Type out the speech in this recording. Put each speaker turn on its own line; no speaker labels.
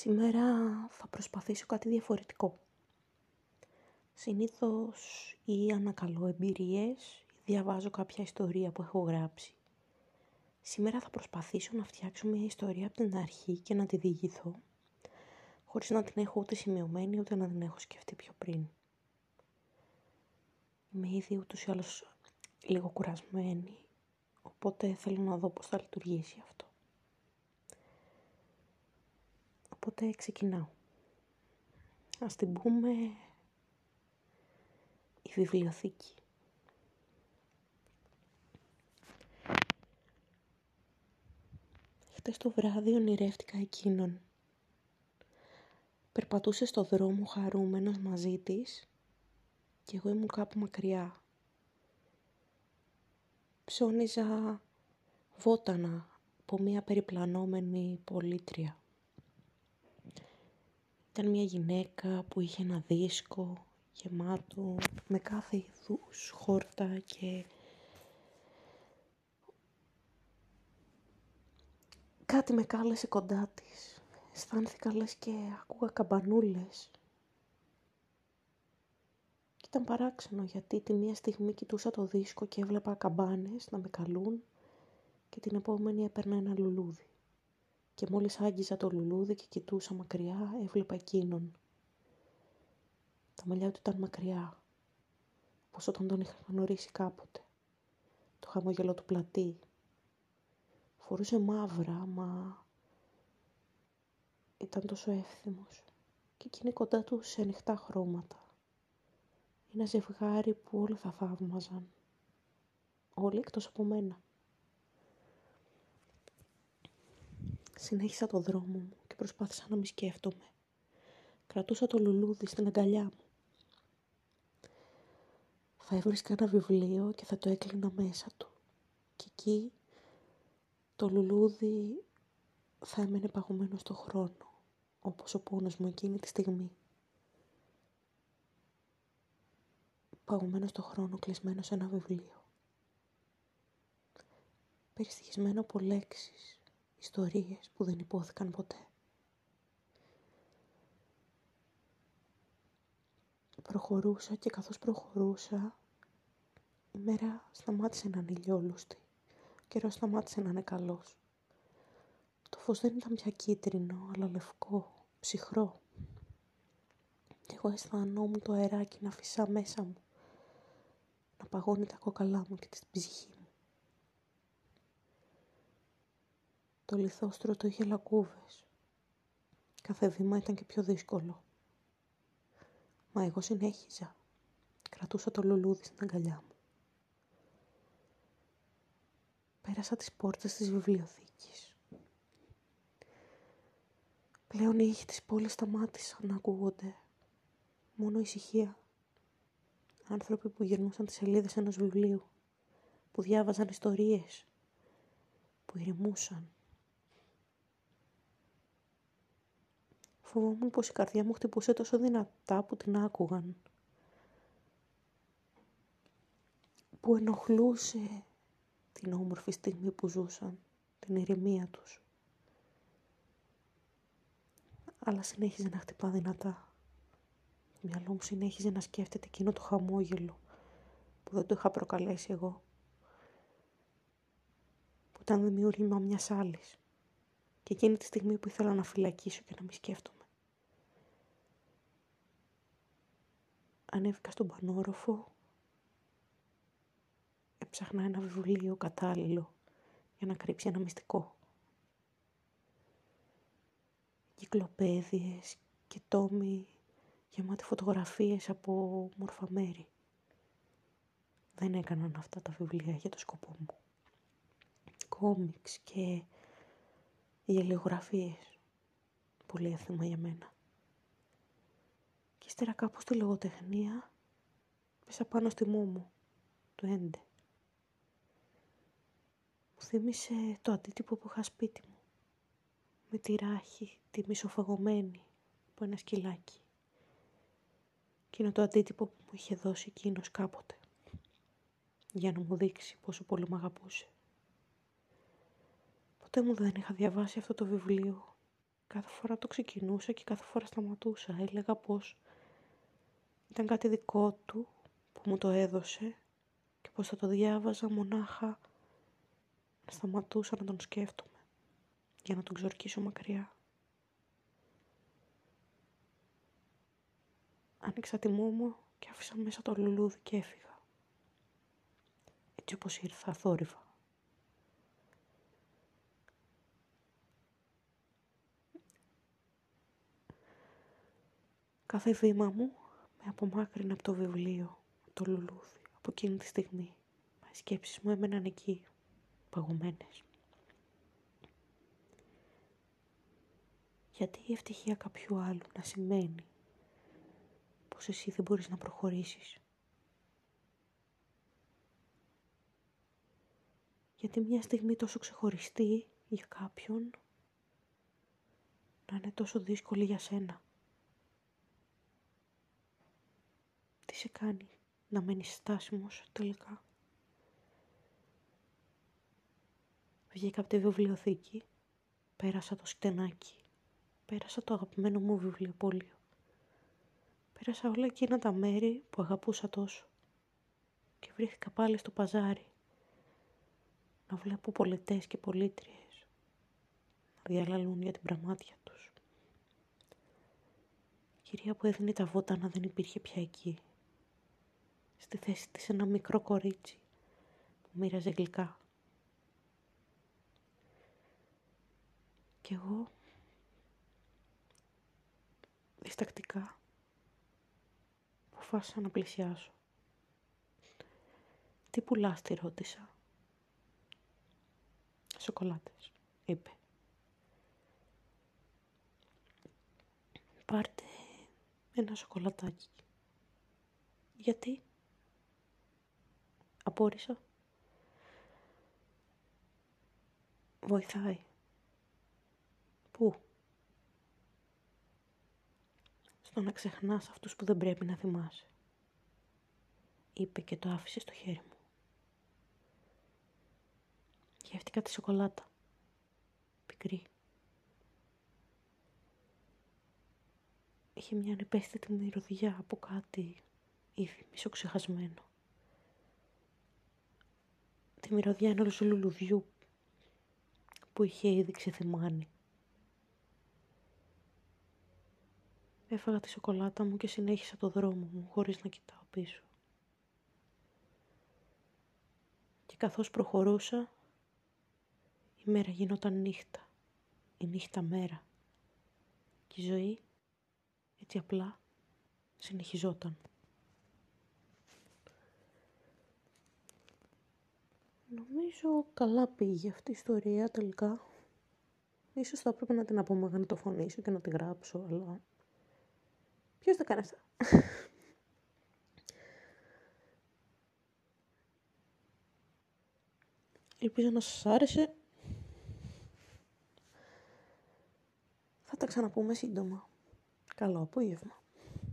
Σήμερα θα προσπαθήσω κάτι διαφορετικό. Συνήθως ή ανακαλώ εμπειρίες ή διαβάζω κάποια ιστορία που έχω γράψει. Σήμερα θα προσπαθήσω να φτιάξω μια ιστορία από την αρχή και να τη διηγηθώ, χωρίς να την έχω ούτε σημειωμένη ούτε να την έχω σκεφτεί πιο πριν. Είμαι ήδη ούτως ή άλλως λίγο κουρασμένη, οπότε θέλω να δω πώς θα λειτουργήσει αυτό. Οπότε ξεκινάω. Ας την πούμε η βιβλιοθήκη. Χτες το βράδυ ονειρεύτηκα εκείνον. Περπατούσε στο δρόμο χαρούμενος μαζί της και εγώ ήμουν κάπου μακριά. Ψώνιζα βότανα από μια περιπλανόμενη πολίτρια. Ήταν μια γυναίκα που είχε ένα δίσκο γεμάτο με κάθε είδους χόρτα και κάτι με κάλεσε κοντά της. Αισθάνθηκα λες και ακούγα καμπανούλες. Και ήταν παράξενο γιατί τη μία στιγμή κοιτούσα το δίσκο και έβλεπα καμπάνες να με καλούν και την επόμενη έπαιρνα ένα λουλούδι και μόλις άγγιζα το λουλούδι και κοιτούσα μακριά, έβλεπα εκείνον. Τα μαλλιά του ήταν μακριά, όπως όταν τον είχα γνωρίσει κάποτε. Το χαμόγελο του πλατή. Φορούσε μαύρα, μα ήταν τόσο εύθυμος και εκείνη κοντά τους σε ανοιχτά χρώματα. Ένα ζευγάρι που όλοι θα θαύμαζαν. Όλοι εκτός από μένα. Συνέχισα το δρόμο μου και προσπάθησα να μη σκέφτομαι. Κρατούσα το λουλούδι στην αγκαλιά μου. Θα έβρισκα ένα βιβλίο και θα το έκλεινα μέσα του. Και εκεί το λουλούδι θα έμενε παγωμένο στο χρόνο, όπως ο πόνος μου εκείνη τη στιγμή. Παγωμένο στο χρόνο, κλεισμένο σε ένα βιβλίο. Περιστοιχισμένο από λέξεις, ιστορίες που δεν υπόθηκαν ποτέ. Προχωρούσα και καθώς προχωρούσα η μέρα σταμάτησε να είναι ηλιόλουστη. Ο καιρός σταμάτησε να είναι καλός. Το φως δεν ήταν πια κίτρινο, αλλά λευκό, ψυχρό. Και εγώ αισθανόμουν το αεράκι να φυσά μέσα μου, να παγώνει τα κόκαλά μου και την ψυχή μου. Το λιθόστρωτο είχε λακκούβες. Κάθε βήμα ήταν και πιο δύσκολο. Μα εγώ συνέχιζα. Κρατούσα το λουλούδι στην αγκαλιά μου. Πέρασα τις πόρτες της βιβλιοθήκης. Πλέον οι ήχοι της πόλης σταμάτησαν να ακούγονται. Μόνο ησυχία. Άνθρωποι που γυρνούσαν τις σελίδες ενός βιβλίου. Που διάβαζαν ιστορίες. Που ηρεμούσαν. Φοβόμουν πως η καρδιά μου χτυπούσε τόσο δυνατά που την άκουγαν. Που ενοχλούσε την όμορφη στιγμή που ζούσαν, την ηρεμία τους. Αλλά συνέχιζε να χτυπά δυνατά. Το μυαλό μου συνέχιζε να σκέφτεται εκείνο το χαμόγελο που δεν το είχα προκαλέσει εγώ. Που ήταν δημιούργημα μιας άλλης. Και εκείνη τη στιγμή που ήθελα να φυλακίσω και να μη σκέφτομαι. Ανέβηκα στον πανόροφο. Έψαχνα ένα βιβλίο κατάλληλο για να κρύψει ένα μυστικό. Κυκλοπαίδειες και τόμοι γεμάτοι φωτογραφίες από μόρφα μέρη. Δεν έκαναν αυτά τα βιβλία για το σκοπό μου. Κόμιξ και γελιογραφίες. Πολύ έθιμα για μένα. Ύστερα κάπου στη λογοτεχνία πέσα πάνω στη μου, το έντε. Μου θύμισε το αντίτυπο που είχα σπίτι μου. Με τη ράχη, τη μισοφαγωμένη από ένα σκυλάκι. Και είναι το αντίτυπο που μου είχε δώσει εκείνος κάποτε. Για να μου δείξει πόσο πολύ μ' αγαπούσε. Ποτέ μου δεν είχα διαβάσει αυτό το βιβλίο κάθε φορά το ξεκινούσα και κάθε φορά σταματούσα. Έλεγα πως ήταν κάτι δικό του που μου το έδωσε και πως θα το διάβαζα μονάχα να σταματούσα να τον σκέφτομαι για να τον ξορκίσω μακριά. Άνοιξα τη μου και άφησα μέσα το λουλούδι και έφυγα. Έτσι όπως ήρθα θόρυβα. Κάθε βήμα μου με απομάκρυνε από το βιβλίο, το λουλούδι, από εκείνη τη στιγμή. Μα οι σκέψεις μου έμεναν εκεί, παγωμένες. Γιατί η ευτυχία κάποιου άλλου να σημαίνει πως εσύ δεν μπορείς να προχωρήσεις; Γιατί μια στιγμή τόσο ξεχωριστή για κάποιον να είναι τόσο δύσκολη για σένα; Σε κάνει να μένεις στάσιμος τελικά. Βγήκα από τη βιβλιοθήκη, πέρασα το στενάκι, πέρασα το αγαπημένο μου βιβλιοπόλιο. Πέρασα όλα εκείνα τα μέρη που αγαπούσα τόσο και βρήθηκα πάλι στο παζάρι να βλέπω πολιτές και πολίτριες να διαλαλούν για την πραμάτια τους. Η κυρία που έδινε τα βότανα δεν υπήρχε πια εκεί. Στη θέση της ένα μικρό κορίτσι που μοίραζε γλυκά. Κι εγώ διστακτικά αποφάσισα να πλησιάσω. Τι πουλάς, τη ρώτησα. Σοκολάτες, είπε. Πάρτε ένα σοκολατάκι. Γιατί; Απόρρισα. Βοηθάει. Πού; στο να ξεχνάς αυτούς που δεν πρέπει να θυμάσαι. Είπε και το άφησε στο χέρι μου. Γεύτηκα τη σοκολάτα. Πικρή. Είχε μια ανεπαίσθητη μυρωδιά από κάτι ήδη μισοξεχασμένο. Τη μυρωδιά ενός λουλουδιού που είχε ήδη ξεθυμάνει. Έφαγα τη σοκολάτα μου και συνέχισα το δρόμο μου χωρίς να κοιτάω πίσω. Και καθώς προχωρούσα, η μέρα γινόταν νύχτα, η νύχτα μέρα. Και η ζωή, έτσι απλά, συνεχιζόταν. Νομίζω καλά πήγε αυτή η ιστορία τελικά. Ίσως θα έπρεπε να την απομαγνητοφωνήσω και να τη γράψω, αλλά Ποιος το κάνει αυτό. Ελπίζω να σας άρεσε. Θα τα ξαναπούμε σύντομα. Καλό απόγευμα.